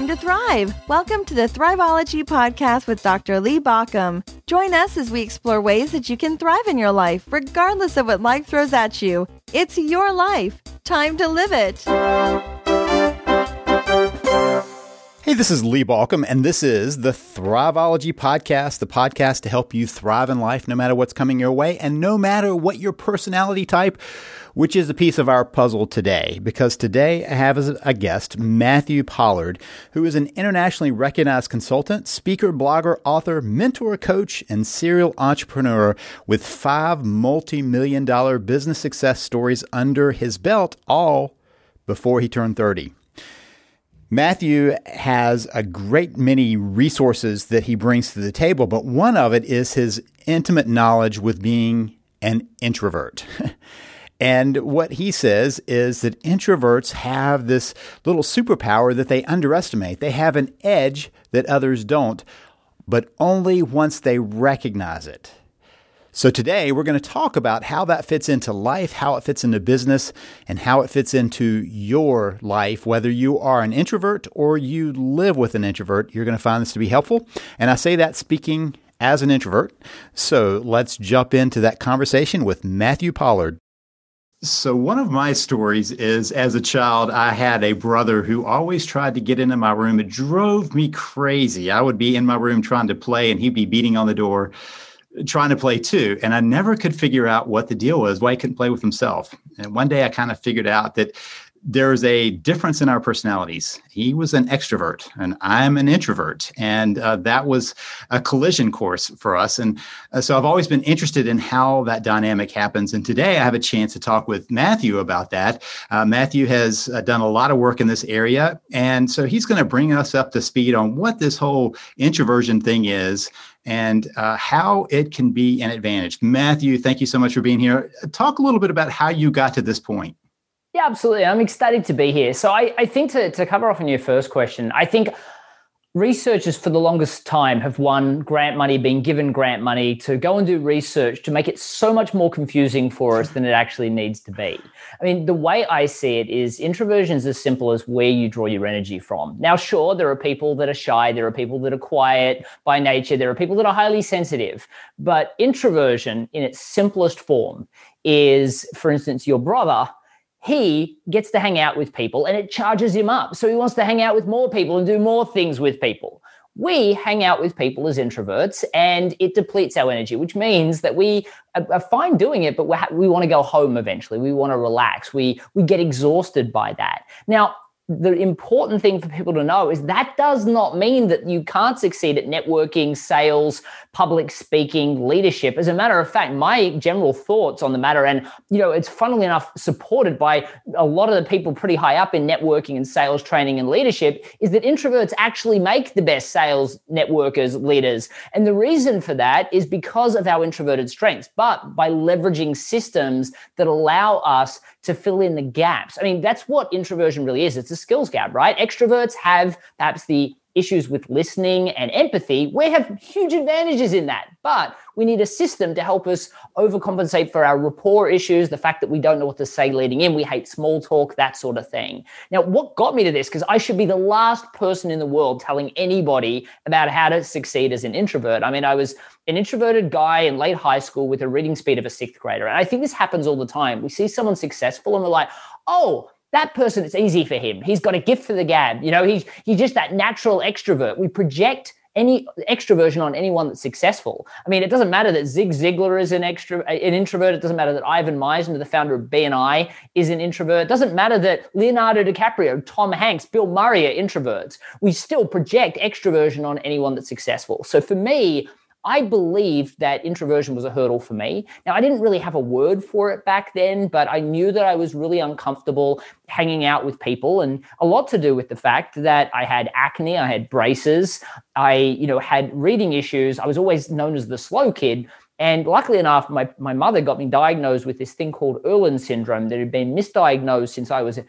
time to thrive. Welcome to the Thriveology Podcast with Dr. Lee Baucom. Join us as we explore ways that you can thrive in your life, regardless of what life throws at you. It's your life. Time to live it. Hey, this is Lee Baucom, and this is the Thriveology Podcast, the podcast to help you thrive in life no matter what's coming your way and no matter what your personality type which is a piece of our puzzle today. Because today I have as a guest Matthew Pollard, who is an internationally recognized consultant, speaker, blogger, author, mentor, coach, and serial entrepreneur with five multi million dollar business success stories under his belt, all before he turned 30. Matthew has a great many resources that he brings to the table, but one of it is his intimate knowledge with being an introvert. And what he says is that introverts have this little superpower that they underestimate. They have an edge that others don't, but only once they recognize it. So today we're going to talk about how that fits into life, how it fits into business, and how it fits into your life. Whether you are an introvert or you live with an introvert, you're going to find this to be helpful. And I say that speaking as an introvert. So let's jump into that conversation with Matthew Pollard. So, one of my stories is as a child, I had a brother who always tried to get into my room. It drove me crazy. I would be in my room trying to play, and he'd be beating on the door trying to play too. And I never could figure out what the deal was, why he couldn't play with himself. And one day I kind of figured out that there's a difference in our personalities. He was an extrovert and I'm an introvert. And uh, that was a collision course for us. And uh, so I've always been interested in how that dynamic happens. And today I have a chance to talk with Matthew about that. Uh, Matthew has uh, done a lot of work in this area. And so he's going to bring us up to speed on what this whole introversion thing is and uh, how it can be an advantage. Matthew, thank you so much for being here. Talk a little bit about how you got to this point. Yeah, absolutely. I'm ecstatic to be here. So I, I think to, to cover off on your first question, I think researchers for the longest time have won grant money, been given grant money to go and do research to make it so much more confusing for us than it actually needs to be. I mean, the way I see it is introversion is as simple as where you draw your energy from. Now, sure, there are people that are shy, there are people that are quiet by nature, there are people that are highly sensitive, but introversion in its simplest form is, for instance, your brother he gets to hang out with people and it charges him up. So he wants to hang out with more people and do more things with people. We hang out with people as introverts and it depletes our energy, which means that we are fine doing it, but we want to go home eventually. We want to relax. We, we get exhausted by that. Now, the important thing for people to know is that does not mean that you can't succeed at networking, sales, public speaking, leadership. As a matter of fact, my general thoughts on the matter, and you know, it's funnily enough supported by a lot of the people pretty high up in networking and sales training and leadership, is that introverts actually make the best sales networkers, leaders. And the reason for that is because of our introverted strengths, but by leveraging systems that allow us to fill in the gaps. I mean, that's what introversion really is. It's a skills gap, right? Extroverts have perhaps the issues with listening and empathy, we have huge advantages in that. But we need a system to help us overcompensate for our rapport issues, the fact that we don't know what to say leading in, we hate small talk, that sort of thing. Now, what got me to this, because I should be the last person in the world telling anybody about how to succeed as an introvert. I mean, I was an introverted guy in late high school with a reading speed of a sixth grader. And I think this happens all the time. We see someone successful and we're like, oh, that person it's easy for him he's got a gift for the gab you know he's he's just that natural extrovert we project any extroversion on anyone that's successful. I mean, it doesn't matter that Zig Ziglar is an extra an introvert. It doesn't matter that Ivan Misner, the founder of BNI, is an introvert. It doesn't matter that Leonardo DiCaprio, Tom Hanks, Bill Murray are introverts. We still project extroversion on anyone that's successful. So for me, I believed that introversion was a hurdle for me. Now, I didn't really have a word for it back then, but I knew that I was really uncomfortable hanging out with people and a lot to do with the fact that I had acne, I had braces, I, you know, had reading issues. I was always known as the slow kid. And luckily enough, my, my mother got me diagnosed with this thing called Irlen syndrome that had been misdiagnosed since I was a,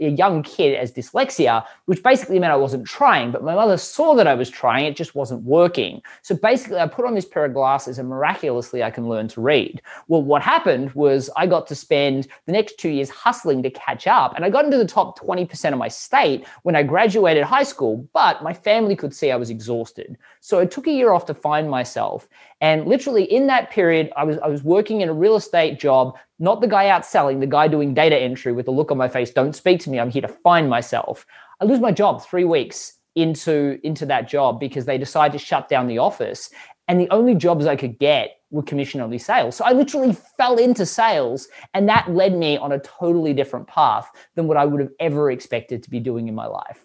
a, young kid as dyslexia, which basically meant I wasn't trying. But my mother saw that I was trying, it just wasn't working. So basically, I put on this pair of glasses and miraculously I can learn to read. Well, what happened was I got to spend the next two years hustling to catch up. And I got into the top 20% of my state when I graduated high school, but my family could see I was exhausted. So I took a year off to find myself. And literally in that period, I was I was working in a real estate job, not the guy out selling, the guy doing data entry with a look on my face, don't speak to me, I'm here to find myself. I lose my job three weeks into into that job because they decide to shut down the office. And the only jobs I could get were commission only sales. So I literally fell into sales, and that led me on a totally different path than what I would have ever expected to be doing in my life.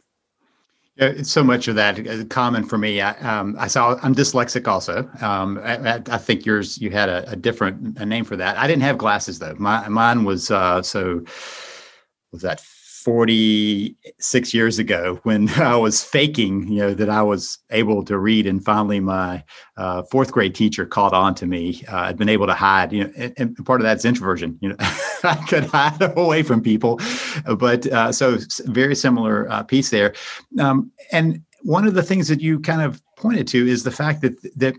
Yeah, it's so much of that uh, common for me. I, um, I saw I'm dyslexic also. Um, I, I, think yours you had a, a, different a name for that. I didn't have glasses though. My mine was uh, so was that 46 years ago when I was faking, you know, that I was able to read. And finally, my uh, fourth grade teacher caught on to me. Uh, I'd been able to hide, you know, and, and part of that's introversion. You know, I could hide away from people. But uh, so very similar uh, piece there. Um, and one of the things that you kind of pointed to is the fact that that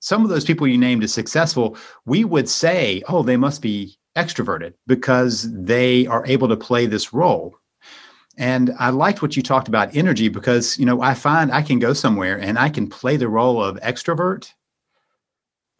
some of those people you named as successful, we would say, oh, they must be extroverted because they are able to play this role and I liked what you talked about energy because, you know, I find I can go somewhere and I can play the role of extrovert,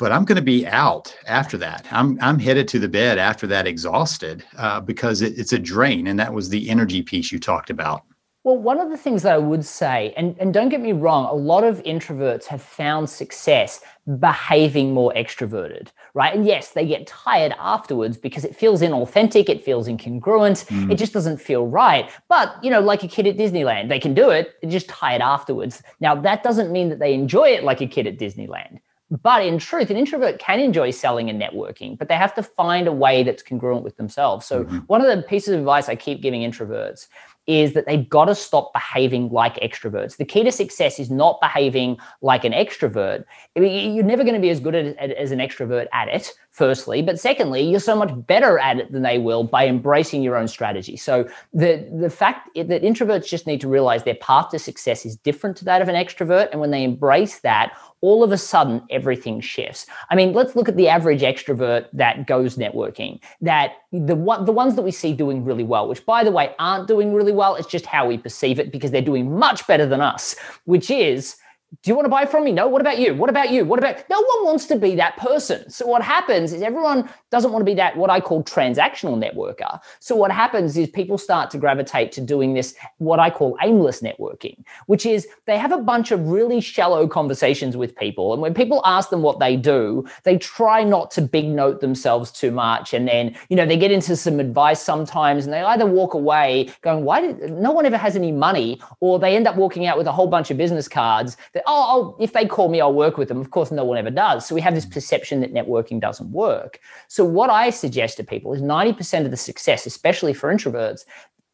but I'm going to be out after that. I'm, I'm headed to the bed after that exhausted uh, because it, it's a drain. And that was the energy piece you talked about. Well, one of the things that I would say, and, and don't get me wrong, a lot of introverts have found success behaving more extroverted, right? And yes, they get tired afterwards because it feels inauthentic, it feels incongruent, mm. it just doesn't feel right. But, you know, like a kid at Disneyland, they can do it, they're just tired afterwards. Now, that doesn't mean that they enjoy it like a kid at Disneyland. But in truth, an introvert can enjoy selling and networking, but they have to find a way that's congruent with themselves. So, mm-hmm. one of the pieces of advice I keep giving introverts is that they've got to stop behaving like extroverts. The key to success is not behaving like an extrovert. You're never going to be as good at, as an extrovert at it, firstly. But secondly, you're so much better at it than they will by embracing your own strategy. So the, the fact that introverts just need to realize their path to success is different to that of an extrovert. And when they embrace that, all of a sudden everything shifts. I mean, let's look at the average extrovert that goes networking. That the one, the ones that we see doing really well, which by the way aren't doing really well, it's just how we perceive it because they're doing much better than us, which is do you want to buy from me? No. What about you? What about you? What about no one wants to be that person. So what happens is everyone doesn't want to be that what I call transactional networker. So what happens is people start to gravitate to doing this what I call aimless networking, which is they have a bunch of really shallow conversations with people and when people ask them what they do, they try not to big note themselves too much and then, you know, they get into some advice sometimes and they either walk away going, "Why did no one ever has any money?" or they end up walking out with a whole bunch of business cards that, oh, I'll, if they call me, I'll work with them. Of course, no one ever does. So we have this mm. perception that networking doesn't work. So what I suggest to people is 90% of the success, especially for introverts,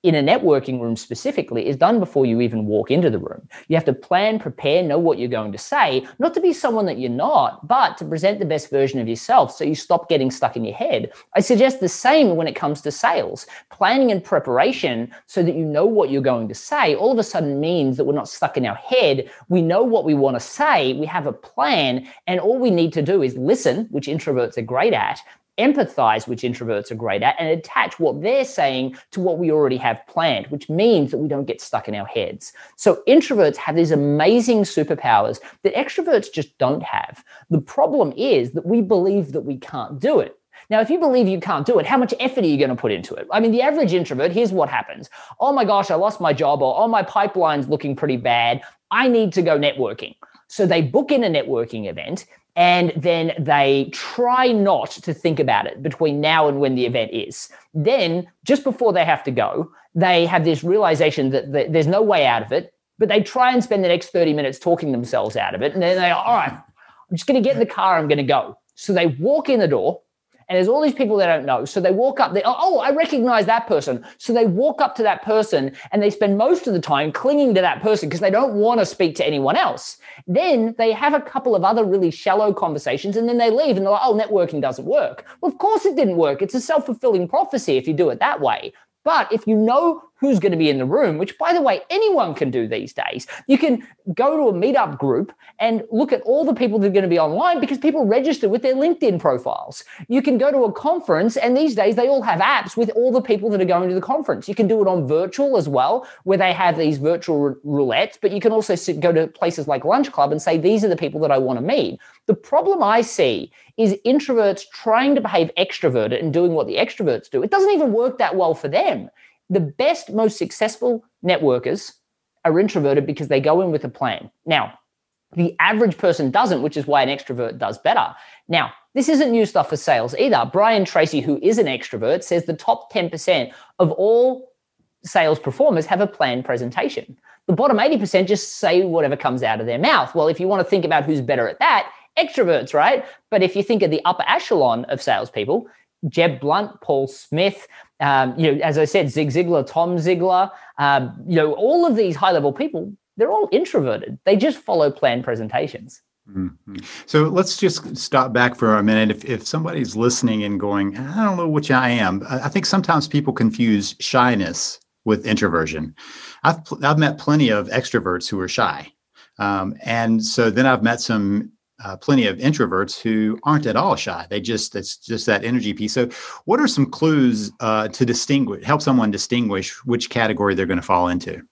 in a networking room specifically is done before you even walk into the room. You have to plan, prepare, know what you're going to say, not to be someone that you're not, but to present the best version of yourself so you stop getting stuck in your head. I suggest the same when it comes to sales. Planning and preparation so that you know what you're going to say all of a sudden means that we're not stuck in our head. We know what we want to say, we have a plan, and all we need to do is listen, which introverts are great at, empathize, which introverts are great at, and attach what they're saying to what we already have planned, which means that we don't get stuck in our heads. So introverts have these amazing superpowers that extroverts just don't have. The problem is that we believe that we can't do it. Now, if you believe you can't do it, how much effort are you going to put into it? I mean, the average introvert, here's what happens. Oh my gosh, I lost my job, or oh, my pipeline's looking pretty bad. I need to go networking. So they book in a networking event and then they try not to think about it between now and when the event is. Then, just before they have to go, they have this realization that there's no way out of it, but they try and spend the next 30 minutes talking themselves out of it. And then they are, all right, I'm just going to get in the car, I'm going to go. So they walk in the door and there's all these people they don't know. So they walk up, they, oh, oh, I recognize that person. So they walk up to that person and they spend most of the time clinging to that person because they don't want to speak to anyone else. Then they have a couple of other really shallow conversations and then they leave and they're like, oh, networking doesn't work. Well, of course it didn't work. It's a self fulfilling prophecy if you do it that way. But if you know who's going to be in the room, which by the way, anyone can do these days, you can go to a meetup group and look at all the people that are going to be online because people register with their LinkedIn profiles. You can go to a conference, and these days they all have apps with all the people that are going to the conference. You can do it on virtual as well, where they have these virtual roulettes, but you can also sit, go to places like Lunch Club and say, These are the people that I want to meet. The problem I see is introverts trying to behave extroverted and doing what the extroverts do. It doesn't even work that well for them. The best, most successful networkers are introverted because they go in with a plan. Now, the average person doesn't, which is why an extrovert does better. Now, this isn't new stuff for sales either. Brian Tracy, who is an extrovert, says the top 10% of all sales performers have a planned presentation. The bottom 80% just say whatever comes out of their mouth. Well, if you want to think about who's better at that, extroverts, right? But if you think of the upper echelon of salespeople, Jeb Blount, Paul Smith, um, you know, as I said, Zig Ziglar, Tom Ziglar, um, you know, all of these high level people, they're all introverted. They just follow planned presentations. Mm-hmm. So let's just stop back for a minute. If, if somebody's listening and going, I don't know which I am, I think sometimes people confuse shyness with introversion. I've, I've met plenty of extroverts who are shy. Um, and so then I've met some uh, plenty of introverts who aren't at all shy. They just it's just that energy piece. So, what are some clues uh, to distinguish, help someone distinguish which category they're going to fall into?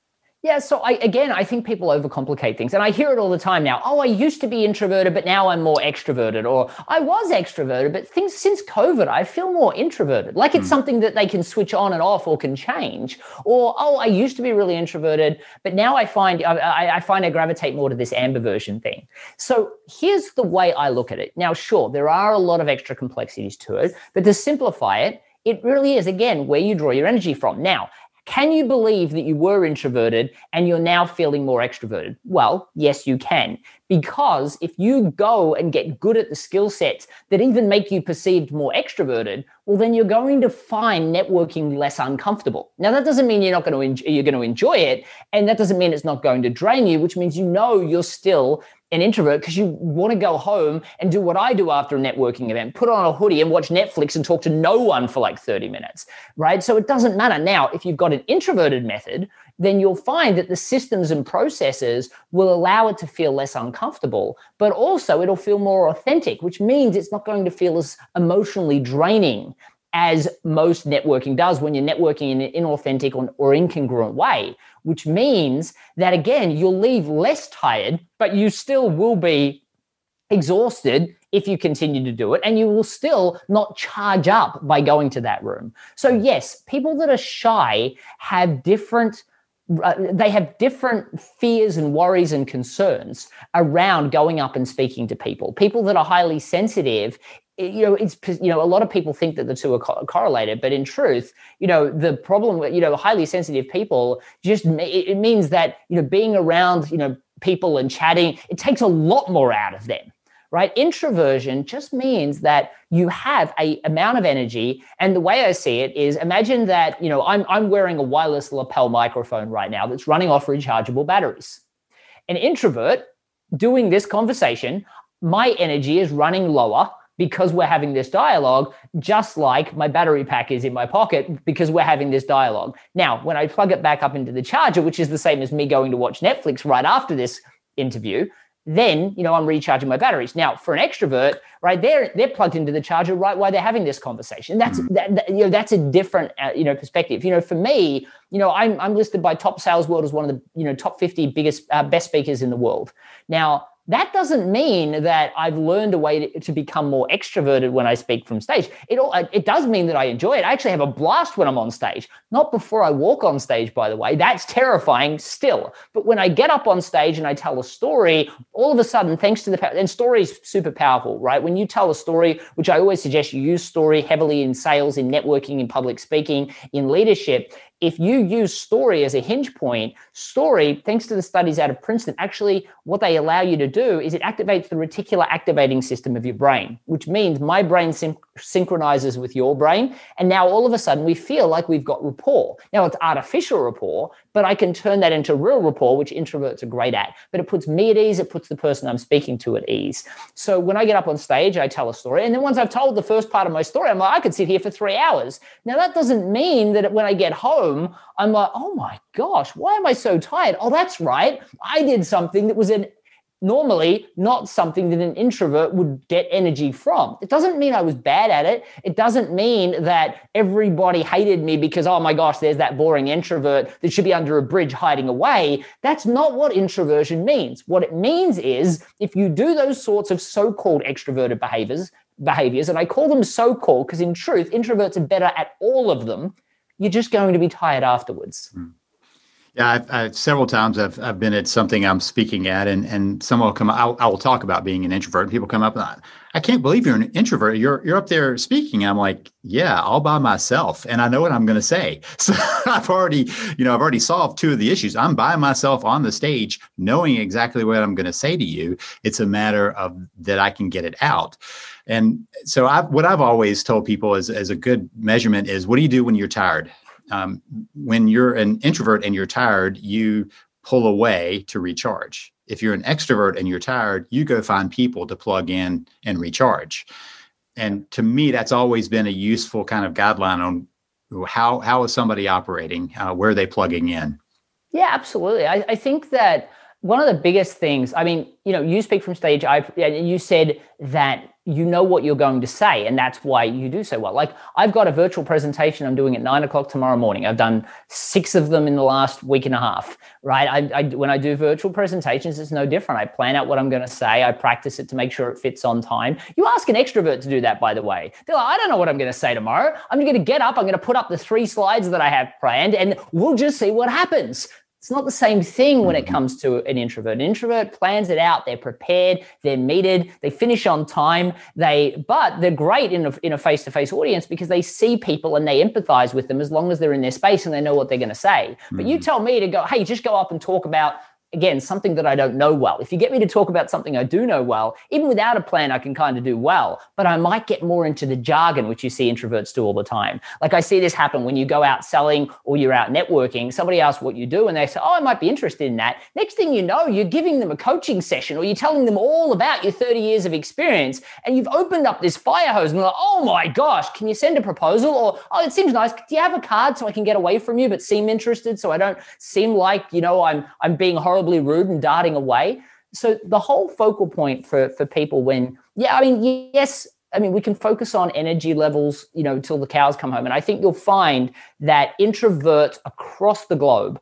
Yeah, so I again, I think people overcomplicate things, and I hear it all the time now. Oh, I used to be introverted, but now I'm more extroverted, or I was extroverted, but things since COVID, I feel more introverted. Like it's mm. something that they can switch on and off, or can change. Or oh, I used to be really introverted, but now I find I, I find I gravitate more to this ambiversion thing. So here's the way I look at it. Now, sure, there are a lot of extra complexities to it, but to simplify it, it really is again where you draw your energy from. Now, can you believe that you were introverted and you're now feeling more extroverted? Well, yes, you can. Because if you go and get good at the skill sets that even make you perceived more extroverted, well, then you're going to find networking less uncomfortable. Now, that doesn't mean you're not going to enjoy, you're going to enjoy it, and that doesn't mean it's not going to drain you, which means you know you're still an introvert because you want to go home and do what I do after a networking event put on a hoodie and watch Netflix and talk to no one for like 30 minutes, right? So it doesn't matter. Now, if you've got an introverted method, then you'll find that the systems and processes will allow it to feel less uncomfortable, but also it'll feel more authentic, which means it's not going to feel as emotionally draining as most networking does when you're networking in an inauthentic or, incongruent way, which means that again, you'll leave less tired, but you still will be exhausted if you continue to do it and you will still not charge up by going to that room. So yes, people that are shy have different uh, they have different fears and worries and concerns around going up and speaking to people. People that are highly sensitive, you know, it's you know, a lot of people think that the two are co- correlated, but in truth, you know, the problem with you know highly sensitive people just it means that you know being around you know people and chatting it takes a lot more out of them right? Introversion just means that you have a amount of energy. And the way I see it is imagine that, you know, I'm, I'm wearing a wireless lapel microphone right now that's running off rechargeable batteries. An introvert doing this conversation, my energy is running lower because we're having this dialogue, just like my battery pack is in my pocket because we're having this dialogue. Now, when I plug it back up into the charger, which is the same as me going to watch Netflix right after this interview, then you know i'm recharging my batteries now for an extrovert right they're they're plugged into the charger right while they're having this conversation that's mm. that, that, you know that's a different uh, you know perspective you know for me you know i'm, I'm listed by top sales world as one of the you know top 50 biggest uh, best speakers in the world now that doesn't mean that I've learned a way to, to, become more extroverted when I speak from stage. It all, it does mean that I enjoy it. I actually have a blast when I'm on stage. Not before I walk on stage, by the way. That's terrifying still. But when I get up on stage and I tell a story, all of a sudden, thanks to the power, and stories super powerful, right? When you tell a story, which I always suggest you use story heavily in sales, in networking, in public speaking, in leadership, if you use story as a hinge point, story, thanks to the studies out of Princeton, actually what they allow you to do is it activates the reticular activating system of your brain, which means my brain sim- synchronizes with your brain. And now all of a sudden we feel like we've got rapport. Now it's artificial rapport, but I can turn that into real rapport, which introverts are great at. But it puts me at ease, it puts the person I'm speaking to at ease. So when I get up on stage, I tell a story. And then once I've told the first part of my story, I'm like, I could sit here for three hours. Now that doesn't mean that when I get home, I'm like, oh my gosh, why am I so tired? Oh, that's right. I did something that was an normally not something that an introvert would get energy from. It doesn't mean I was bad at it. It doesn't mean that everybody hated me because, oh my gosh, there's that boring introvert that should be under a bridge hiding away. That's not what introversion means. What it means is if you do those sorts of so called extroverted behaviors, behaviors, and I call them so called because in truth, introverts are better at all of them, you're just going to be tired afterwards. Mm. Yeah, I've, I've, several times I've, I've been at something I'm speaking at, and and someone will come. I'll, I will talk about being an introvert, and people come up and I, I can't believe you're an introvert. You're you're up there speaking. I'm like, yeah, all by myself, and I know what I'm going to say. So I've already, you know, I've already solved two of the issues. I'm by myself on the stage, knowing exactly what I'm going to say to you. It's a matter of that I can get it out. And so I, what I've always told people as, as a good measurement is what do you do when you're tired? Um, when you're an introvert and you're tired, you pull away to recharge. If you're an extrovert and you're tired, you go find people to plug in and recharge. And to me, that's always been a useful kind of guideline on how how is somebody operating, uh, where are they plugging in. Yeah, absolutely. I, I think that one of the biggest things, I mean, you know, you speak from stage. I you said that you know what you're going to say, and that's why you do so well. Like I've got a virtual presentation I'm doing at nine o'clock tomorrow morning. I've done six of them in the last week and a half. Right? I, I when I do virtual presentations, it's no different. I plan out what I'm going to say. I practice it to make sure it fits on time. You ask an extrovert to do that, by the way. They're like, I don't know what I'm going to say tomorrow. I'm going to get up. I'm going to put up the three slides that I have planned, and we'll just see what happens. It's not the same thing when it mm-hmm. comes to an introvert. An introvert plans it out. They're prepared. They're meted. They finish on time. They, but they're great in a, in a face-to-face audience because they see people and they empathize with them as long as they're in their space and they know what they're going to say. But mm-hmm. you tell me to go, hey, just go up and talk about again, something that I don't know well. If you get me to talk about something I do know well, even without a plan, I can kind of do well, but I might get more into the jargon, which you see introverts do all the time. Like I see this happen when you go out selling or you're out networking, somebody asks what you do and they say, Oh, I might be interested in that. Next thing you know, you're giving them a coaching session or you're telling them all about your 30 years of experience and you've opened up this fire hose and they're like, Oh my gosh, can you send a proposal? Or, Oh, it seems nice. Do you have a card so I can get away from you, but seem interested so I don't seem like, you know, I'm, I'm being horrible rude and darting away. So the whole focal point for for people when yeah, I mean yes, I mean we can focus on energy levels, you know, till the cows come home, and I think you'll find that introverts across the globe,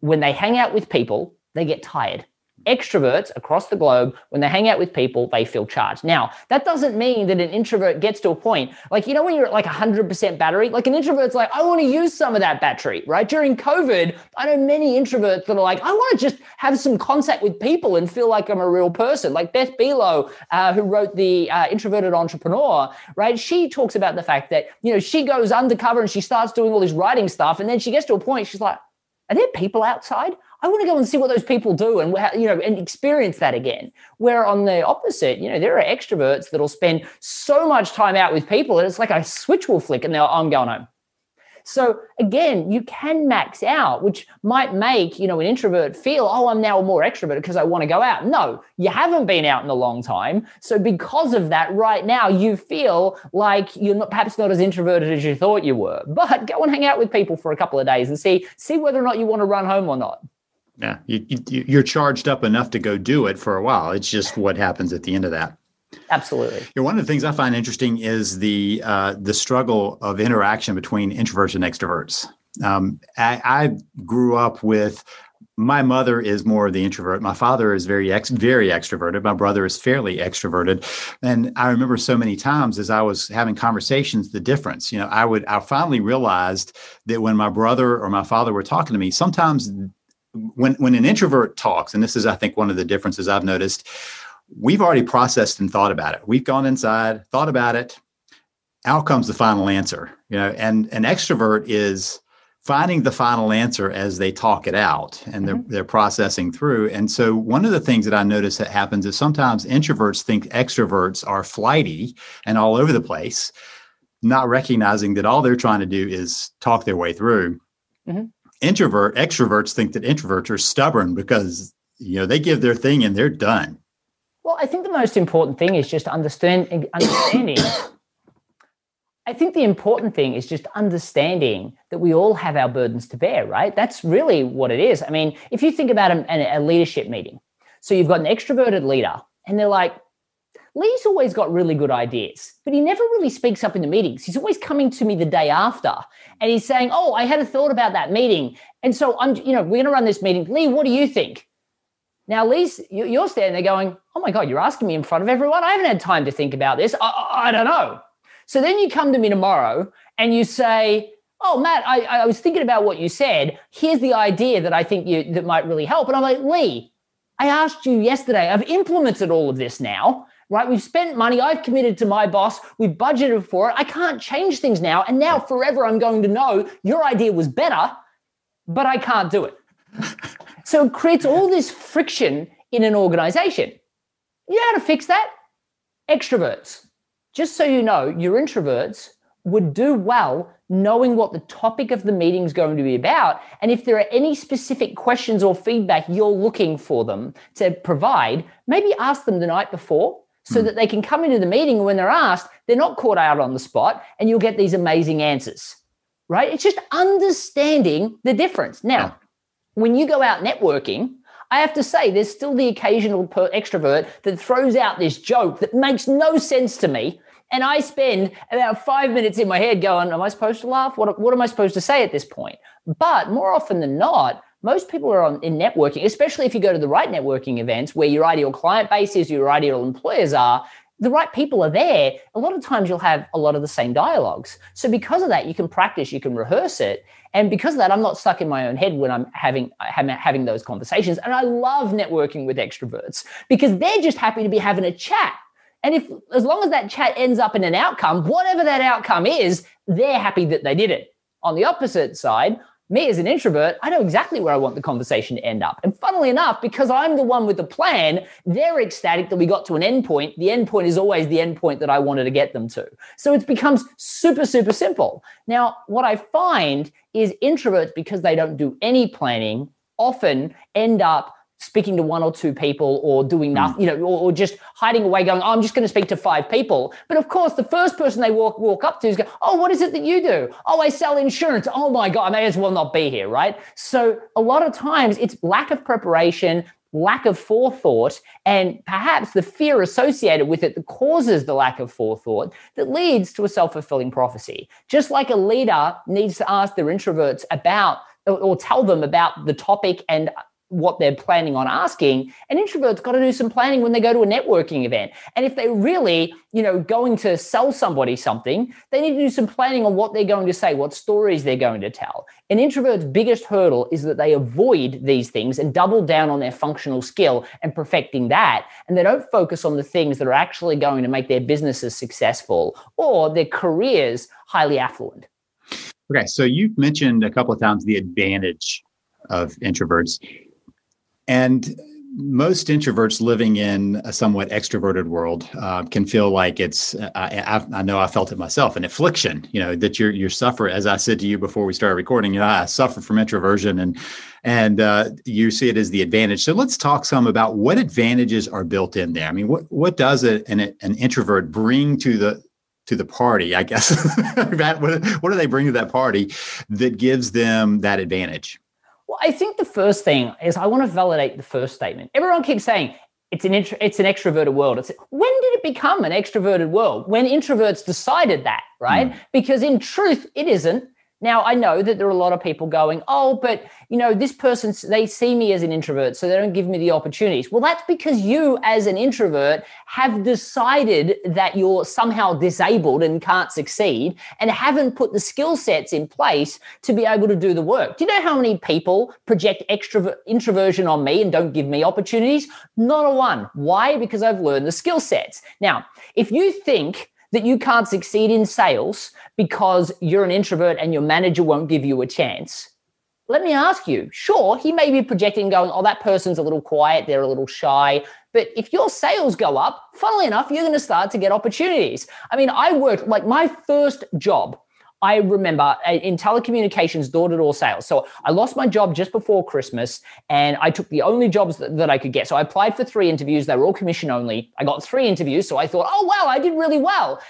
when they hang out with people, they get tired extroverts across the globe, when they hang out with people, they feel charged. Now, that doesn't mean that an introvert gets to a point, like, you know, when you're at like 100% battery, like an introvert's like, I want to use some of that battery, right? During COVID, I know many introverts that are like, I want to just have some contact with people and feel like I'm a real person. Like Beth Buelow, uh, who wrote The uh, Introverted Entrepreneur, right? She talks about the fact that, you know, she goes undercover and she starts doing all this writing stuff. And then she gets to a point, she's like, are there people outside? I want to go and see what those people do and you know and experience that again. Where on the opposite, you know, there are extroverts that'll spend so much time out with people and it's like a switch will flick and they're I'm going home. So again, you can max out, which might make, you know, an introvert feel, oh, I'm now more extrovert because I want to go out. No, you haven't been out in a long time. So because of that, right now you feel like you're not perhaps not as introverted as you thought you were. But go and hang out with people for a couple of days and see see whether or not you want to run home or not. Yeah, you, you, you're charged up enough to go do it for a while. It's just what happens at the end of that. Absolutely. Yeah, one of the things I find interesting is the uh, the struggle of interaction between introverts and extroverts. Um, I, I, grew up with my mother is more of the introvert. My father is very ex, very extroverted. My brother is fairly extroverted, and I remember so many times as I was having conversations, the difference. You know, I would I finally realized that when my brother or my father were talking to me, sometimes when when an introvert talks, and this is I think one of the differences I've noticed, we've already processed and thought about it. We've gone inside, thought about it. Out comes the final answer. You know, and an extrovert is finding the final answer as they talk it out and they're, mm-hmm. they're processing through. And so one of the things that I notice that happens is sometimes introverts think extroverts are flighty and all over the place, not recognizing that all they're trying to do is talk their way through. Mm-hmm. Introvert extroverts think that introverts are stubborn because you know they give their thing and they're done. Well, I think the most important thing is just understand understanding I think the important thing is just understanding that we all have our burdens to bear, right? That's really what it is. I mean, if you think about a, a leadership meeting, so you've got an extroverted leader, and they're like, Lee's always got really good ideas, but he never really speaks up in the meetings. He's always coming to me the day after and he's saying, Oh, I had a thought about that meeting. And so I'm, you know, we're going to run this meeting. Lee, what do you think? Now, Lee's, you're standing there going, Oh my God, you're asking me in front of everyone. I haven't had time to think about this. I, I don't know. So then you come to me tomorrow and you say, Oh, Matt, I, I was thinking about what you said. Here's the idea that I think you that might really help. And I'm like, Lee, I asked you yesterday. I've implemented all of this now, right? We've spent money. I've committed to my boss. We've budgeted for it. I can't change things now. And now forever I'm going to know your idea was better, but I can't do it. so it creates all this friction in an organization. You know how to fix that? Extroverts just so you know, your introverts would do well knowing what the topic of the meeting is going to be about. And if there are any specific questions or feedback you're looking for them to provide, maybe ask them the night before so hmm. that they can come into the meeting when they're asked, they're not caught out on the spot and you'll get these amazing answers, right? It's just understanding the difference. Now, yeah. when you go out networking, I have to say, there's still the occasional per- extrovert that throws out this joke that makes no sense to me and I spend about five minutes in my head going, Am I supposed to laugh? What, what am I supposed to say at this point? But more often than not, most people are on in networking, especially if you go to the right networking events where your ideal client base is, your ideal employers are, the right people are there. A lot of times you'll have a lot of the same dialogues. So because of that, you can practice, you can rehearse it. And because of that, I'm not stuck in my own head when I'm having having those conversations. And I love networking with extroverts because they're just happy to be having a chat and if as long as that chat ends up in an outcome, whatever that outcome is, they're happy that they did it. On the opposite side, me as an introvert, I know exactly where I want the conversation to end up. And funnily enough, because I'm the one with the plan, they're ecstatic that we got to an endpoint. The endpoint is always the endpoint that I wanted to get them to. So it becomes super, super simple. Now, what I find is introverts, because they don't do any planning, often end up speaking to one or two people or doing hmm. nothing, you know, or, or, just hiding away, going, oh, I'm just going to speak to five people. But of course, the first person they walk walk up to is go, oh, what is it that you do? Oh, I sell insurance. Oh my God, I may as well not be here, right? So a lot of times it's lack of preparation, lack of forethought, and perhaps the fear associated with it that causes the lack of forethought that leads to a self-fulfilling prophecy. Just like a leader needs to ask their introverts about or tell them about the topic and what they're planning on asking an introvert's got to do some planning when they go to a networking event. And if they're really you know going to sell somebody something they need to do some planning on what they're going to say what stories they're going to tell. An introvert's biggest hurdle is that they avoid these things and double down on their functional skill and perfecting that and they don't focus on the things that are actually going to make their businesses successful or their careers highly affluent. Okay so you've mentioned a couple of times the advantage of introverts and most introverts living in a somewhat extroverted world uh, can feel like it's I, I, know i felt it myself an affliction you know that you're you're suffering as i said to you before we started recording you know i suffer from introversion and and uh, you see it as the advantage. So let's talk some about what advantages are built in there. I mean what what does a, an, an introvert bring to the to the party i guess? What, what do they bring to that party that gives them that advantage well, I think the first thing is I want to validate the first statement. Everyone keeps saying it's an intro, it's an extroverted world. It's when did it become an extroverted world? When introverts decided that, right? Mm. Because in truth, it isn't. Now, I know that there are a lot of people going, oh, but you know, this person, they see me as an introvert, so they don't give me the opportunities. Well, that's because you, as an introvert, have decided that you're somehow disabled and can't succeed and haven't put the skill sets in place to be able to do the work. Do you know how many people project extrovert introversion on me and don't give me opportunities? Not a one. Why? Because I've learned the skill sets. Now, if you think that you can't succeed in sales because you're an introvert and your manager won't give you a chance. Let me ask you, sure, he may be projecting going, oh, that person's a little quiet, they're a little shy. But if your sales go up, funnily enough, you're going to start to get opportunities. I mean, I worked like my first job I remember uh, in telecommunications, door to door sales. So I lost my job just before Christmas and I took the only jobs that, that, I could get. So I applied for three interviews. They were all commission only. I got three interviews. So I thought, oh, wow, I did really well.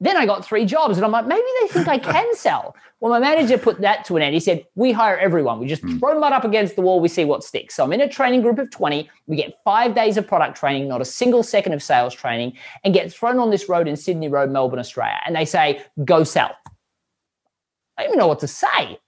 Then I got three jobs and I'm like, maybe they think I can sell. Well, my manager put that to an end. He said, we hire everyone. We just mm. throw mud up against the wall. We see what sticks. So I'm in a training group of 20. We get five days of product training, not a single second of sales training, and get thrown on this road in Sydney Road, Melbourne, Australia. And they say, go sell. I don't even know what to say.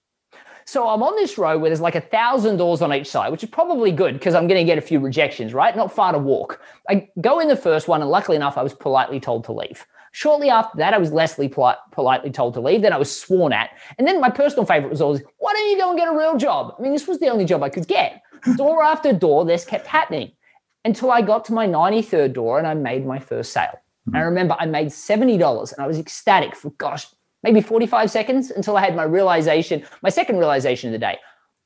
So I'm on this road where there's like a thousand doors on each side, which is probably good because I'm going to get a few rejections, right? Not far to walk. I go in the first one, and luckily enough, I was politely told to leave. Shortly after that, I was lessly politely told to leave. Then I was sworn at. And then my personal favorite was always, why don't you go and get a real job? I mean, this was the only job I could get. Door after door, this kept happening until I got to my 93rd door and I made my first sale. Mm-hmm. I remember I made $70 and I was ecstatic for, gosh, maybe 45 seconds until I had my realization, my second realization of the day.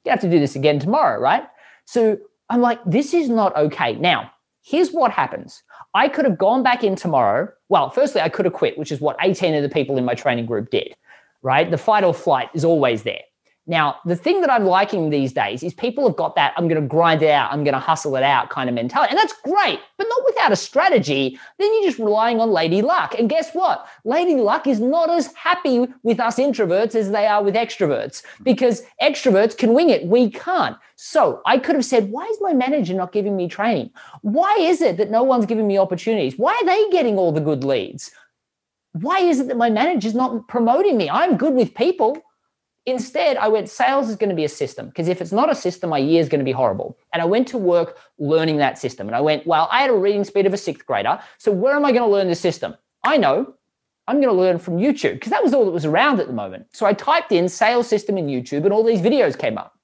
You have to do this again tomorrow, right? So I'm like, this is not okay. Now, here's what happens. I could have gone back in tomorrow. Well, firstly, I could have quit, which is what 18 of the people in my training group did, right? The fight or flight is always there. Now, the thing that I'm liking these days is people have got that I'm going to grind it out, I'm going to hustle it out kind of mentality. And that's great, but not without a strategy. Then you're just relying on Lady Luck. And guess what? Lady Luck is not as happy with us introverts as they are with extroverts because extroverts can wing it. We can't. So I could have said, why is my manager not giving me training? Why is it that no one's giving me opportunities? Why are they getting all the good leads? Why is it that my manager's not promoting me? I'm good with people. Instead, I went, sales is going to be a system because if it's not a system, my year is going to be horrible. And I went to work learning that system. And I went, well, I had a reading speed of a sixth grader. So where am I going to learn this system? I know I'm going to learn from YouTube because that was all that was around at the moment. So I typed in sales system in YouTube and all these videos came up.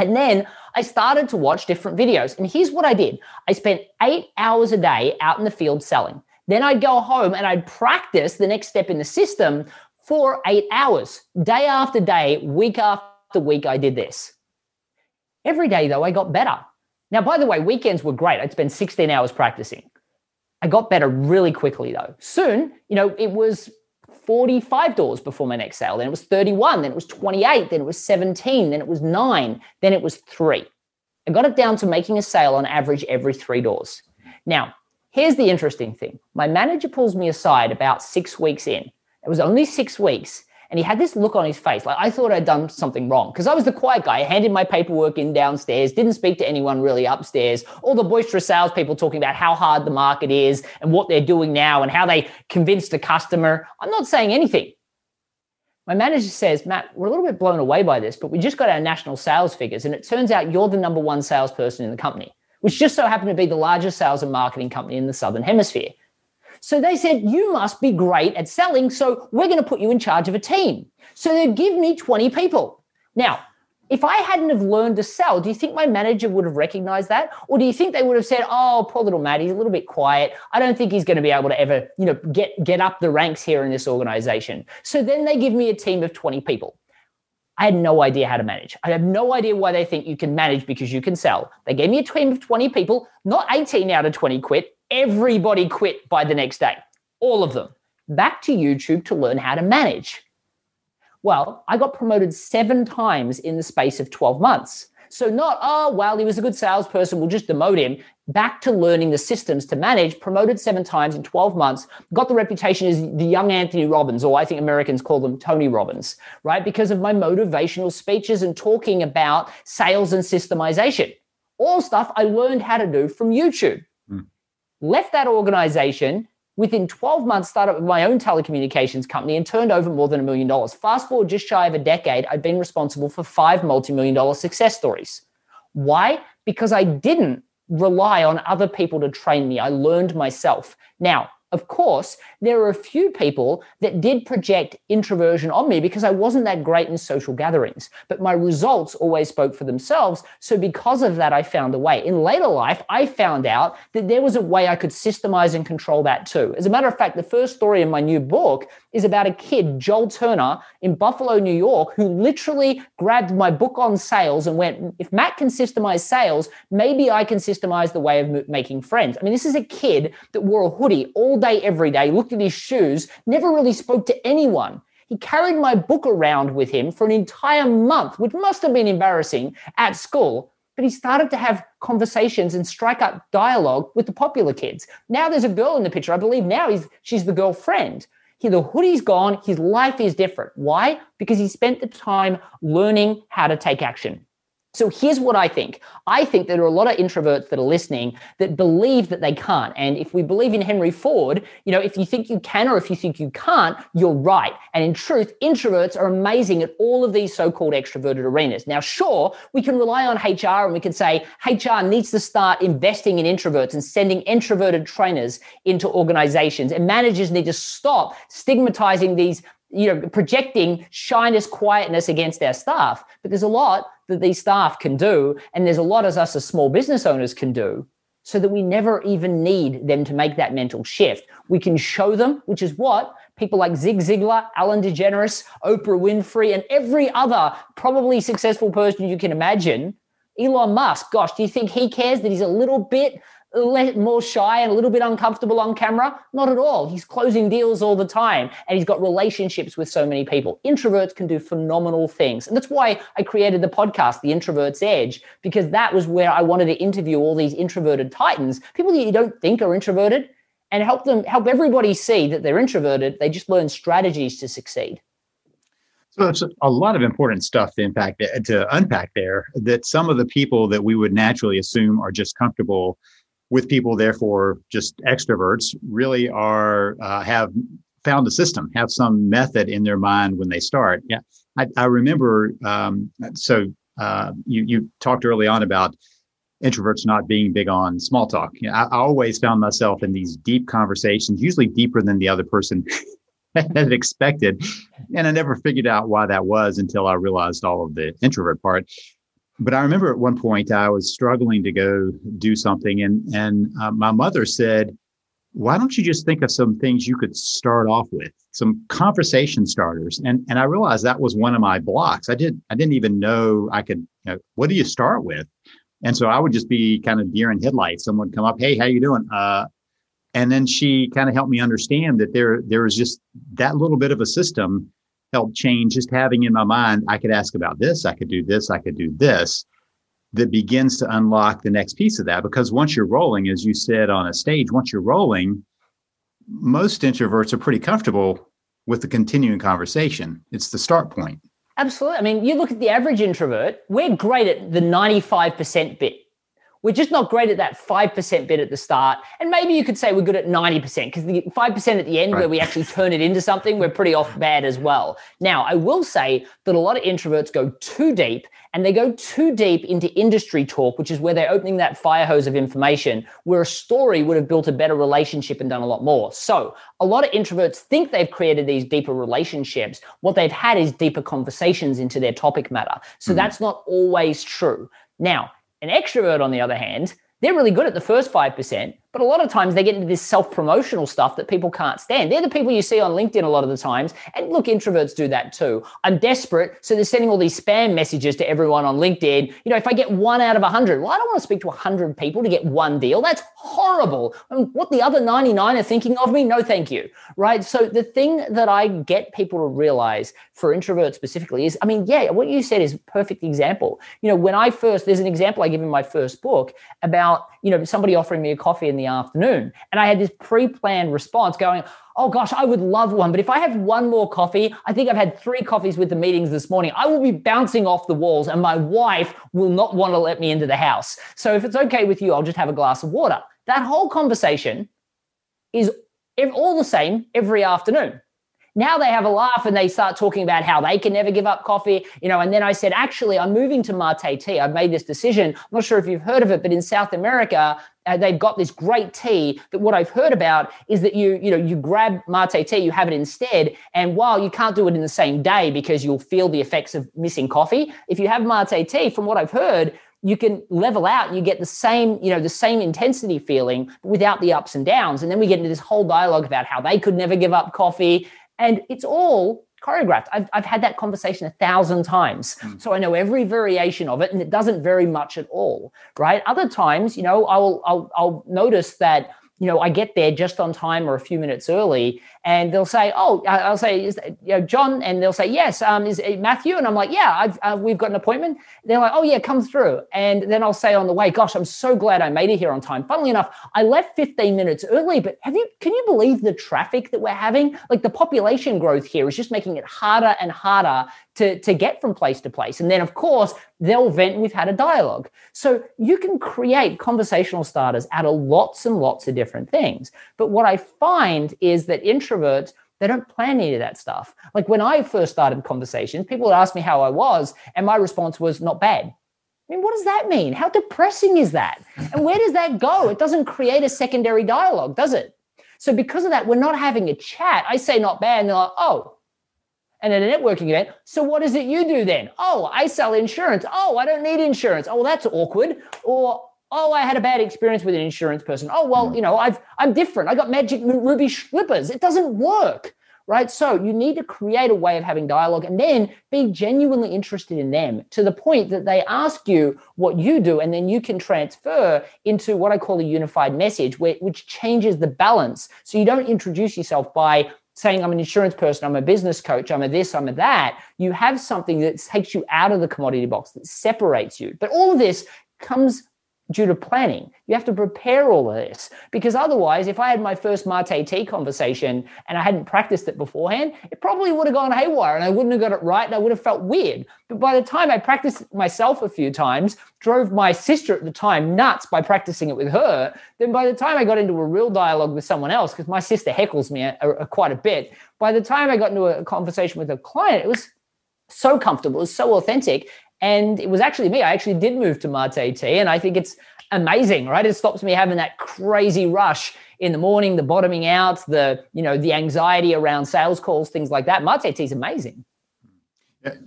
And then I started to watch different videos. And here's what I did I spent eight hours a day out in the field selling. Then I'd go home and I'd practice the next step in the system for eight hours, day after day, week after week, I did this. Every day, though, I got better. Now, by the way, weekends were great. I'd spend 16 hours practicing. I got better really quickly, though. Soon, you know, it was 45 doors before my next sale. Then it was 31. Then it was 28. Then it was 17. Then it was nine. Then it was three. I got it down to making a sale on average every three doors. Now, here's the interesting thing my manager pulls me aside about six weeks in it was only six weeks. And he had this look on his face, like I thought I'd done something wrong. Because I was the quiet guy. I handed my paperwork in downstairs, didn't speak to anyone really upstairs. All the boisterous salespeople talking about how hard the market is and what they're doing now and how they convinced a customer. I'm not saying anything. My manager says, Matt, we're a little bit blown away by this, but we just got our national sales figures. And it turns out you're the number one salesperson in the company, which just so happened to be the largest sales and marketing company in the Southern Hemisphere. So they said, You must be great at selling. So we're going to put you in charge of a team. So they'd give me 20 people. Now, if I hadn't have learned to sell, do you think my manager would have recognized that? Or do you think they would have said, oh, poor little Matt, he's a little bit quiet. I don't think he's going to be able to ever, you know, get, get up the ranks here in this organization. So then they give me a team of 20 people. I had no idea how to manage. I have no idea why they think you can manage because you can sell. They gave me a team of 20 people, not 18 out of 20 quit. Everybody quit by the next day, all of them. Back to YouTube to learn how to manage. Well, I got promoted seven times in the space of 12 months. So, not, oh, well, he was a good salesperson, we'll just demote him. Back to learning the systems to manage, promoted seven times in 12 months, got the reputation as the young Anthony Robbins, or I think Americans call them Tony Robbins, right? Because of my motivational speeches and talking about sales and systemization. All stuff I learned how to do from YouTube left that organization within 12 months started my own telecommunications company and turned over more than a million dollars. Fast forward just shy of a decade i've been responsible for five multi-million dollar success stories. Why? Because i didn't rely on other people to train me. I learned myself. Now Of course, there are a few people that did project introversion on me because I wasn't that great in social gatherings, but my results always spoke for themselves. So, because of that, I found a way. In later life, I found out that there was a way I could systemize and control that too. As a matter of fact, the first story in my new book is about a kid, Joel Turner, in Buffalo, New York, who literally grabbed my book on sales and went, if Matt can systemize sales, maybe I can systemize the way of making friends. I mean, this is a kid that wore a hoodie all day, every day, looked at his shoes, never really spoke to anyone. He carried my book around with him for an entire month, which must have been embarrassing at school. But he started to have conversations and strike up dialogue with the popular kids. Now there's a girl in the picture. I believe now he's, she's the girlfriend. He, the hoodie's gone. His life is different. Why? Because he spent the time learning how to take action. So here's what I think. I think there are a lot of introverts that are listening that believe that they can't. And if we believe in Henry Ford, you know, if you think you can or if you think you can't, you're right. And in truth, introverts are amazing at all of these so-called extroverted arenas. Now, sure, we can rely on HR and we can say HR needs to start investing in introverts and sending introverted trainers into organizations and managers need to stop stigmatizing these you know, projecting shyness, quietness against our staff. But there's a lot that these staff can do, and there's a lot as us as small business owners can do, so that we never even need them to make that mental shift. We can show them, which is what people like Zig Ziglar, Ellen DeGeneres, Oprah Winfrey, and every other probably successful person you can imagine. Elon Musk, gosh, do you think he cares that he's a little bit more shy and a little bit uncomfortable on camera? Not at all. He's closing deals all the time and he's got relationships with so many people. Introverts can do phenomenal things. And that's why I created the podcast, The Introvert's Edge, because that was where I wanted to interview all these introverted titans, people that you don't think are introverted, and help them help everybody see that they're introverted. They just learn strategies to succeed. So it's a lot of important stuff to impact to unpack there. That some of the people that we would naturally assume are just comfortable with people, therefore just extroverts, really are uh, have found a system, have some method in their mind when they start. Yeah, I, I remember. Um, so uh, you you talked early on about introverts not being big on small talk. You know, I, I, always found myself in these deep conversations, usually deeper than the other person had expected, and I never figured out why that was until I realized all of the introvert part but I remember at one point I was struggling to go do something, and and uh, my mother said, "Why don't you just think of some things you could start off with, some conversation starters?" And and I realized that was one of my blocks. I did I didn't even know I could. You know, what do you start with? And so I would just be kind of deer in headlights. Someone would come up, "Hey, how you doing?" Uh, and then she kind of helped me understand that there there was just that little bit of a system helped change just having in my mind, I could ask about this, I could do this, I could do this, that begins to unlock the next piece of that. Because once you're rolling, as you said on a stage, once you're rolling, most introverts are pretty comfortable with the continuing conversation. It's the start point. Absolutely. I mean, you look at the average introvert, we're great at the 95% bit. We're just not great at that 5% bit at the start. And maybe you could say we're good at 90% because the 5% at the end right. where we actually turn it into something, we're pretty off bad as well. Now, I will say that a lot of introverts go too deep and they go too deep into industry talk, which is where they're opening that fire hose of information, where a story would have built a better relationship and done a lot more. So, a lot of introverts think they've created these deeper relationships. What they've had is deeper conversations into their topic matter. So, mm-hmm. that's not always true. Now, an extrovert, on the other hand, they're really good at the first 5%, but a lot of times they get into this self promotional stuff that people can't stand. They're the people you see on LinkedIn a lot of the times. And look, introverts do that too. I'm desperate. So they're sending all these spam messages to everyone on LinkedIn. You know, if I get one out of 100, well, I don't want to speak to 100 people to get one deal. That's horrible. And what the other 99 are thinking of me, no thank you. Right. So the thing that I get people to realize for introverts specifically is I mean, yeah, what you said is a perfect example. You know, when I first, there's an example I give in my first book about, you know, somebody offering me a coffee in the afternoon. And I had this pre planned response going, Oh gosh, I would love one. But if I have one more coffee, I think I've had three coffees with the meetings this morning. I will be bouncing off the walls and my wife will not want to let me into the house. So if it's okay with you, I'll just have a glass of water. That whole conversation is all the same every afternoon. Now they have a laugh and they start talking about how they can never give up coffee, you know. And then I said, actually, I'm moving to mate tea. I've made this decision. I'm not sure if you've heard of it, but in South America, uh, they've got this great tea that what I've heard about is that you, you know, you grab mate tea, you have it instead. And while you can't do it in the same day because you'll feel the effects of missing coffee, if you have mate tea, from what I've heard, you can level out you get the same you know the same intensity feeling without the ups and downs and then we get into this whole dialogue about how they could never give up coffee and it's all choreographed. I've, I've had that conversation a thousand times. Mm. So I know every variation of it and it doesn't vary much at all, right? Other times, you know, I'll, I'll, I'll notice that you know, I get there just on time or a few minutes early, and they'll say, "Oh, I'll say, is you know, John," and they'll say, "Yes, um, is Matthew?" And I'm like, "Yeah, uh, we've got an appointment." They're like, "Oh yeah, come through." And then I'll say on the way, "Gosh, I'm so glad I made it here on time." Funnily enough, I left 15 minutes early, but have you? Can you believe the traffic that we're having? Like the population growth here is just making it harder and harder to, to get from place to place. And then, of course, they'll vent. We've had a dialogue. So you can create conversational starters out of lots and lots of different things. But what I find is that introverts, they don't plan any of that stuff. Like when I first started conversations, people would ask me how I was, and my response was not bad. I mean, what does that mean? How depressing is that? And where does that go? It doesn't create a secondary dialogue, does it? So because of that, we're not having a chat. I say not bad, and they're like, oh, and at a networking event. So what is it you do then? Oh, I sell insurance. Oh, I don't need insurance. Oh, well, that's awkward. Or oh, I had a bad experience with an insurance person. Oh, well, hmm. you know, I've I'm different. I got magic ruby slippers. It doesn't work. Right. So you need to create a way of having dialogue and then be genuinely interested in them to the point that they ask you what you do. And then you can transfer into what I call a unified message, where, which changes the balance. So you don't introduce yourself by saying I'm an insurance person, I'm a business coach, I'm a this, I'm a that. You have something that takes you out of the commodity box, that separates you. But all of this comes due to planning. You have to prepare all of this because otherwise, if I had my first Mate tea conversation and I hadn't practiced it beforehand, it probably would have gone haywire and I wouldn't have got it right and I would have felt weird. But by the time I practiced it myself a few times, drove my sister at the time nuts by practicing it with her, then by the time I got into a real dialogue with someone else, because my sister heckles me a, a, quite a bit, by the time I got into a conversation with a client, it was so comfortable, it was so authentic. And it was actually me. I actually did move to Mate tea, and I think it's amazing, right? It stops me having that crazy rush in the morning, the bottoming out, the you know the anxiety around sales calls, things like that. Mate tea is amazing.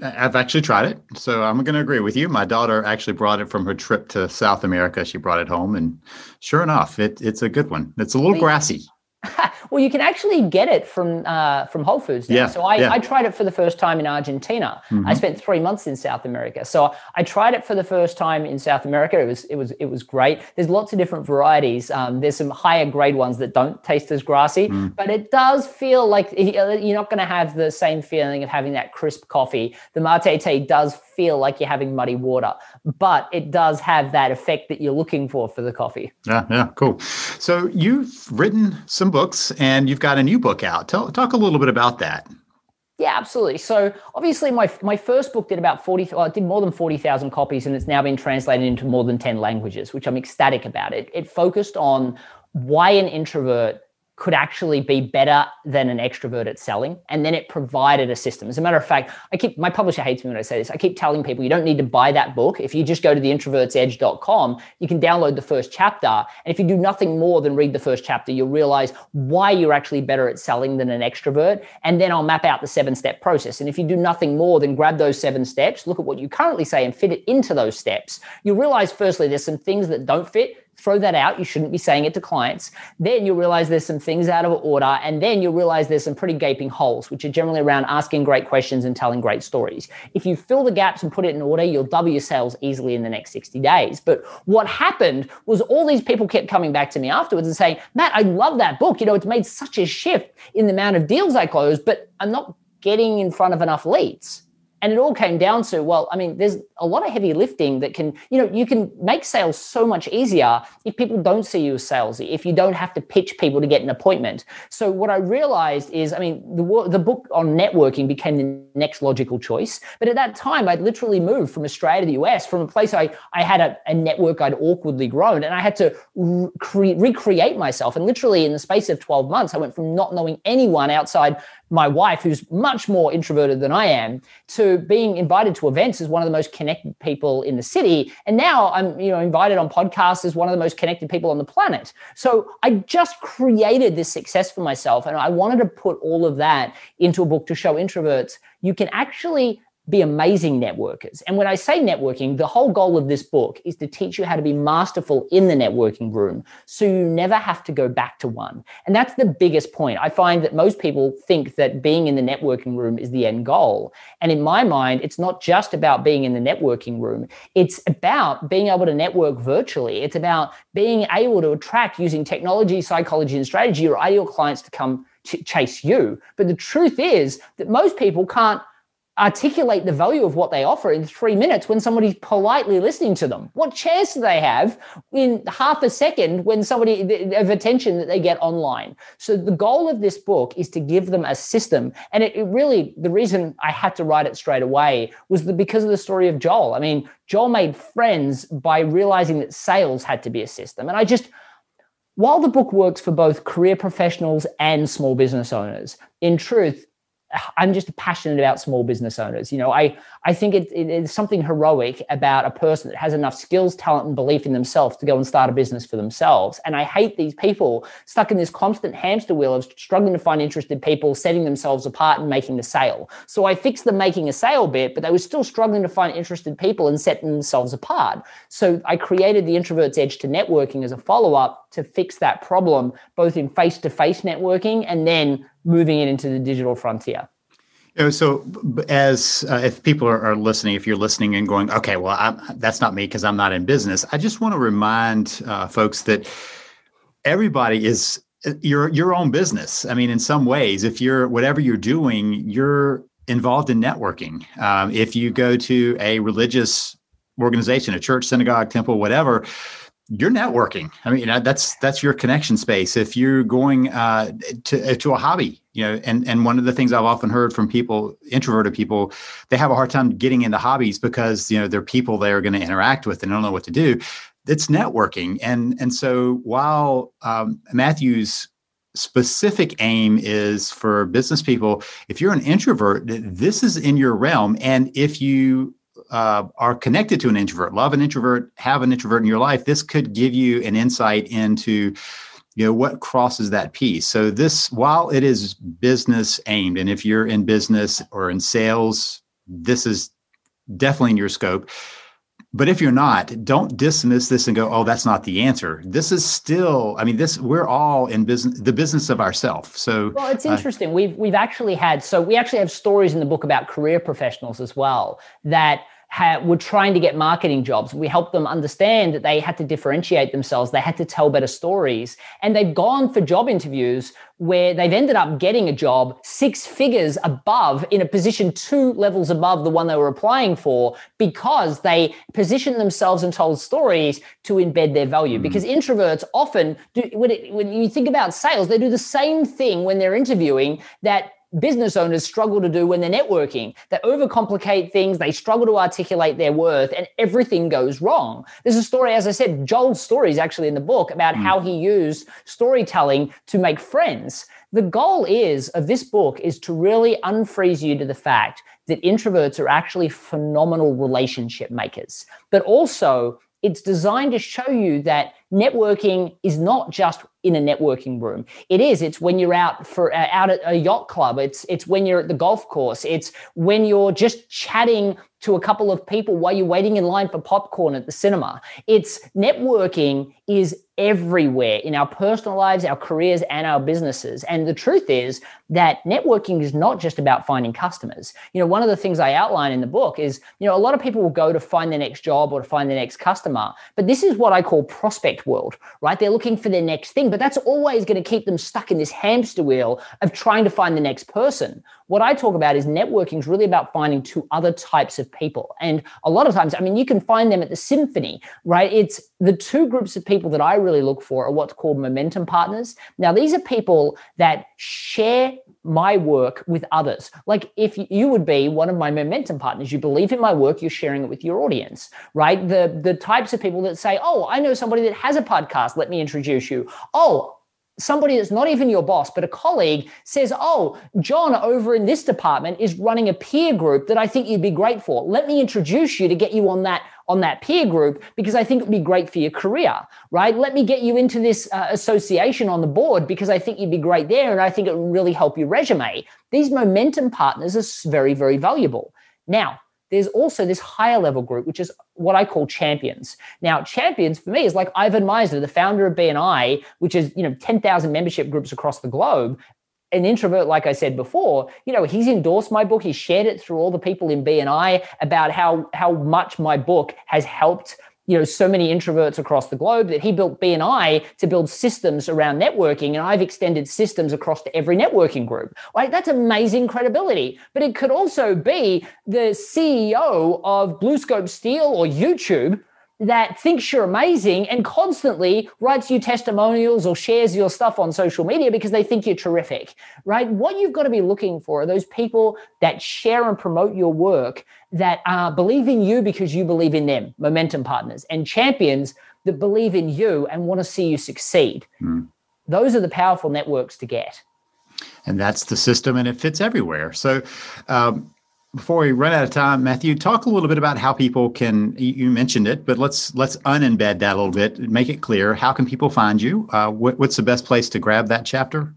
I've actually tried it, so I'm going to agree with you. My daughter actually brought it from her trip to South America. She brought it home, and sure enough, it, it's a good one. It's a little grassy. well, you can actually get it from uh, from Whole Foods now. Yeah, so I, yeah. I tried it for the first time in Argentina. Mm-hmm. I spent three months in South America. So I tried it for the first time in South America. It was it was it was great. There's lots of different varieties. Um, there's some higher grade ones that don't taste as grassy, mm. but it does feel like you're not going to have the same feeling of having that crisp coffee. The mate tea does feel like you're having muddy water, but it does have that effect that you're looking for for the coffee. Yeah, yeah, cool. So you've written some books and you've got a new book out. Tell, talk a little bit about that. Yeah, absolutely. So obviously, my my first book did about forty. Well, it did more than forty thousand copies, and it's now been translated into more than ten languages, which I'm ecstatic about. It it focused on why an introvert could actually be better than an extrovert at selling. And then it provided a system. As a matter of fact, I keep my publisher hates me when I say this. I keep telling people you don't need to buy that book. If you just go to the introvertsedge.com, you can download the first chapter. And if you do nothing more than read the first chapter, you'll realize why you're actually better at selling than an extrovert. And then I'll map out the seven step process. And if you do nothing more than grab those seven steps, look at what you currently say and fit it into those steps, you'll realize firstly, there's some things that don't fit throw that out. You shouldn't be saying it to clients. Then you'll realize there's some things out of order. And then you'll realize there's some pretty gaping holes, which are generally around asking great questions and telling great stories. If you fill the gaps and put it in order, you'll double your sales easily in the next 60 days. But what happened was all these people kept coming back to me afterwards and saying, Matt, I love that book. You know, it's made such a shift in the amount of deals I close, but I'm not getting in front of enough leads. And it all came down to, well, I mean, there's a lot of heavy lifting that can, you know, you can make sales so much easier if people don't see you as salesy, if you don't have to pitch people to get an appointment. So what I realized is, I mean, the, the book on networking became the next logical choice. But at that time, I'd literally moved from Australia to the US from a place I, I had a, a network I'd awkwardly grown and I had to re- recreate myself. And literally in the space of 12 months, I went from not knowing anyone outside my wife, who's much more introverted than I am, to being invited to events as one of the most connected people in the city. And now I'm, you know, invited on podcasts as one of the most connected people on the planet. So I just created this success for myself. And I wanted to put all of that into a book to show introverts you can actually be amazing networkers. And when I say networking, the whole goal of this book is to teach you how to be masterful in the networking room so you never have to go back to one. And that's the biggest point. I find that most people think that being in the networking room is the end goal. And in my mind, it's not just about being in the networking room, it's about being able to network virtually. It's about being able to attract using technology, psychology, and strategy your ideal clients to come chase you. But the truth is that most people can't articulate the value of what they offer in three minutes when somebody's politely listening to them. What chance do they have in half a second when somebody of attention that they get online? So the goal of this book is to give them a system. And it, it really, the reason I had to write it straight away was the, because of the story of Joel. I mean, Joel made friends by realizing that sales had to be a system. And I just, while the book works for both career professionals and small business owners, in truth, I'm just passionate about small business owners. You know, I I think it, it is something heroic about a person that has enough skills, talent, and belief in themselves to go and start a business for themselves. And I hate these people stuck in this constant hamster wheel of struggling to find interested people, setting themselves apart and making the sale. So I fixed the making a sale bit, but they were still struggling to find interested people and setting themselves apart. So I created the Introvert's Edge to Networking as a follow up to fix that problem, both in face to face networking and then moving it into the digital frontier. You know, so as uh, if people are, are, listening, if you're listening and going, okay, well, I'm, that's not me because I'm not in business. I just want to remind uh, folks that everybody is uh, your your own business. I mean, in some ways, if you're whatever you're doing, you're involved in networking. Um, if you go to a religious organization, a church, synagogue, temple, whatever, you're networking. I mean, that's that's your connection space. If you're going uh, to uh, to a hobby, you know, and and one of the things I've often heard from people, introverted people, they have a hard time getting into hobbies because you know they're people they are going to interact with and don't know what to do. It's networking, and and so while um, Matthew's specific aim is for business people, if you're an introvert, this is in your realm, and if you uh, are connected to an introvert, love an introvert, have an introvert in your life, this could give you an insight into you know what crosses that piece. So this while it is business aimed and if you're in business or in sales this is definitely in your scope. But if you're not don't dismiss this and go oh that's not the answer. This is still i mean this we're all in business the business of ourselves so well it's uh, interesting. Uh, we've we've actually had so we actually have stories in the book about career professionals as well that had, were trying to get marketing jobs. We helped them understand that they had to differentiate themselves. They had to tell better stories. And they've gone for job interviews where they've ended up getting a job six figures above in a position two levels above the one they were applying for because they positioned themselves and told stories to embed their value. Mm. Because introverts often do, when, it, when you think about sales, they do the same thing when they're interviewing that business owners struggle to do when they're networking. They overcomplicate things, they struggle to articulate their worth, and everything goes wrong. There's a story, as I said, Joel's story is actually in the book about mm. how he used storytelling to make friends. The goal is of this book is to really unfreeze you to the fact that introverts are actually phenomenal relationship makers, but also it's designed to show you that networking is not just in a networking room. It is. It's when you're out for uh, out at a yacht club. It's it's when you're at the golf course. It's when you're just chatting to a couple of people while you're waiting in line for popcorn at the cinema. It's networking is everywhere in our personal lives, our careers, and our businesses. And the truth is that networking is not just about finding customers. You know, one of the things I outline in the book is, you know, a lot of people will go to find their next job or to find their next customer, but this is what I call prospect world, right? They're looking for their next thing, but that's always going to keep them stuck in this hamster wheel of trying to find the next person. What I talk about is networking is really about finding two other types of people. And a lot of times, I mean, you can find them at the symphony, right? It's the two groups of people that I really look for are what's called momentum partners. Now, these are people that share my work with others. Like if you would be one of my momentum partners, you believe in my work, you're sharing it with your audience, right? The the types of people that say, "Oh, I know somebody that has a podcast, let me introduce you." Oh, somebody that's not even your boss, but a colleague says, Oh, John over in this department is running a peer group that I think you'd be great for. Let me introduce you to get you on that on that peer group because I think it'd be great for your career, right? Let me get you into this uh, association on the board because I think you'd be great there and I think it would really help your resume. These momentum partners are very, very valuable. Now, there's also this higher level group, which is what I call champions. Now, champions for me is like Ivan Misner, the founder of BNI, which is, you know, 10,000 membership groups across the globe. An introvert, like I said before, you know, he's endorsed my book. He's shared it through all the people in BNI about how how much my book has helped you know so many introverts across the globe that he built BNI to build systems around networking and I've extended systems across to every networking group. Right? That's amazing credibility. But it could also be the CEO of BlueScope Steel or YouTube that thinks you're amazing and constantly writes you testimonials or shares your stuff on social media because they think you're terrific, right? What you've got to be looking for are those people that share and promote your work that uh, believe in you because you believe in them, momentum partners, and champions that believe in you and want to see you succeed. Mm. Those are the powerful networks to get. And that's the system, and it fits everywhere. So, um, before we run out of time, Matthew, talk a little bit about how people can. You mentioned it, but let's let's unembed that a little bit, make it clear. How can people find you? Uh, what, what's the best place to grab that chapter?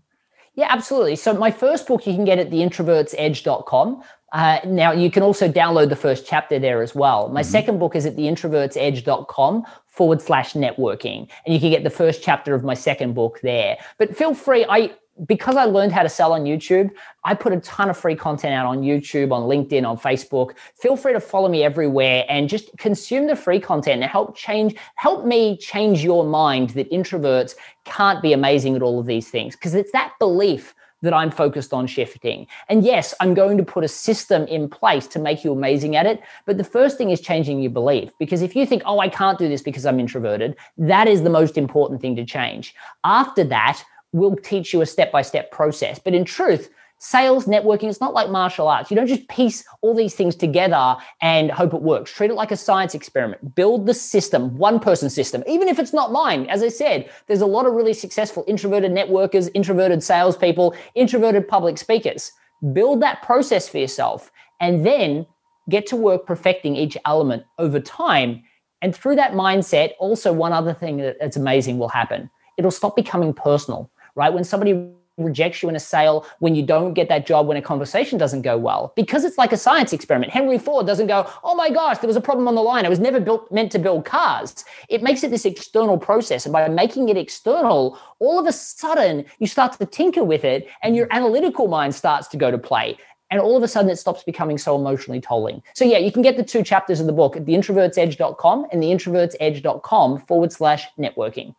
Yeah, absolutely. So my first book you can get at theintrovertsedge.com. Uh, now you can also download the first chapter there as well. My mm-hmm. second book is at theintrovertsedge.com forward slash networking. And you can get the first chapter of my second book there. But feel free, I because I learned how to sell on YouTube, I put a ton of free content out on YouTube, on LinkedIn, on Facebook. Feel free to follow me everywhere and just consume the free content and help change, help me change your mind that introverts can't be amazing at all of these things. Because it's that belief that I'm focused on shifting. And yes, I'm going to put a system in place to make you amazing at it. But the first thing is changing your belief. Because if you think, oh, I can't do this because I'm introverted, that is the most important thing to change. After that, we'll teach you a step by step process. But in truth, sales, networking, it's not like martial arts. You don't just piece all these things together and hope it works. Treat it like a science experiment. Build the system, one person system, even if it's not mine. As I said, there's a lot of really successful introverted networkers, introverted salespeople, introverted public speakers. Build that process for yourself and then get to work perfecting each element over time. And through that mindset, also one other thing that's amazing will happen. It'll stop becoming personal right? When somebody rejects you in a sale, when you don't get that job, when a conversation doesn't go well, because it's like a science experiment. Henry Ford doesn't go, oh my gosh, there was a problem on the line. I was never built meant to build cars. It makes it this external process. And by making it external, all of a sudden you start to tinker with it and your analytical mind starts to go to play. And all of a sudden, it stops becoming so emotionally tolling. So, yeah, you can get the two chapters of the book at theintrovertsedge.com and theintrovertsedge.com forward slash networking.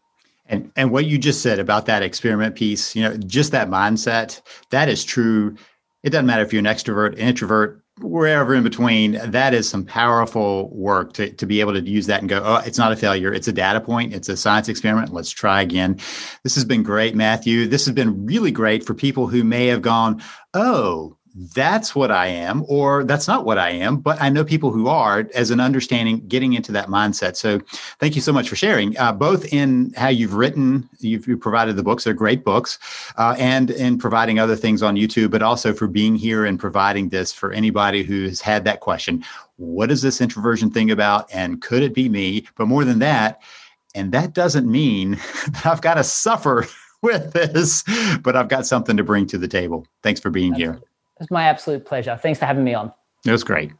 And and what you just said about that experiment piece, you know, just that mindset, that is true. It doesn't matter if you're an extrovert, introvert, wherever in between. That is some powerful work to, to be able to use that and go, oh, it's not a failure. It's a data point. It's a science experiment. Let's try again. This has been great, Matthew. This has been really great for people who may have gone, oh, that's what I am, or that's not what I am, but I know people who are as an understanding, getting into that mindset. So thank you so much for sharing, uh, both in how you've written, you've, you've, provided the books, they're great books, uh, and in providing other things on YouTube, but also for being here and providing this for anybody who's had that question. What is this introversion thing about? And could it be me? But more than that, and that doesn't mean that I've got to suffer with this, but I've got something to bring to the table. Thanks for being here. It's my absolute pleasure. Thanks for having me on. It was great.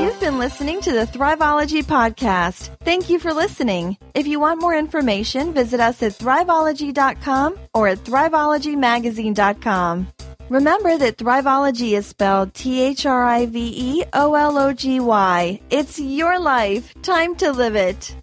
You've been listening to the Thriveology podcast. Thank you for listening. If you want more information, visit us at thriveology.com or at thriveologymagazine.com. Remember that Thriveology is spelled T H R I V E O L O G Y. It's your life. Time to live it.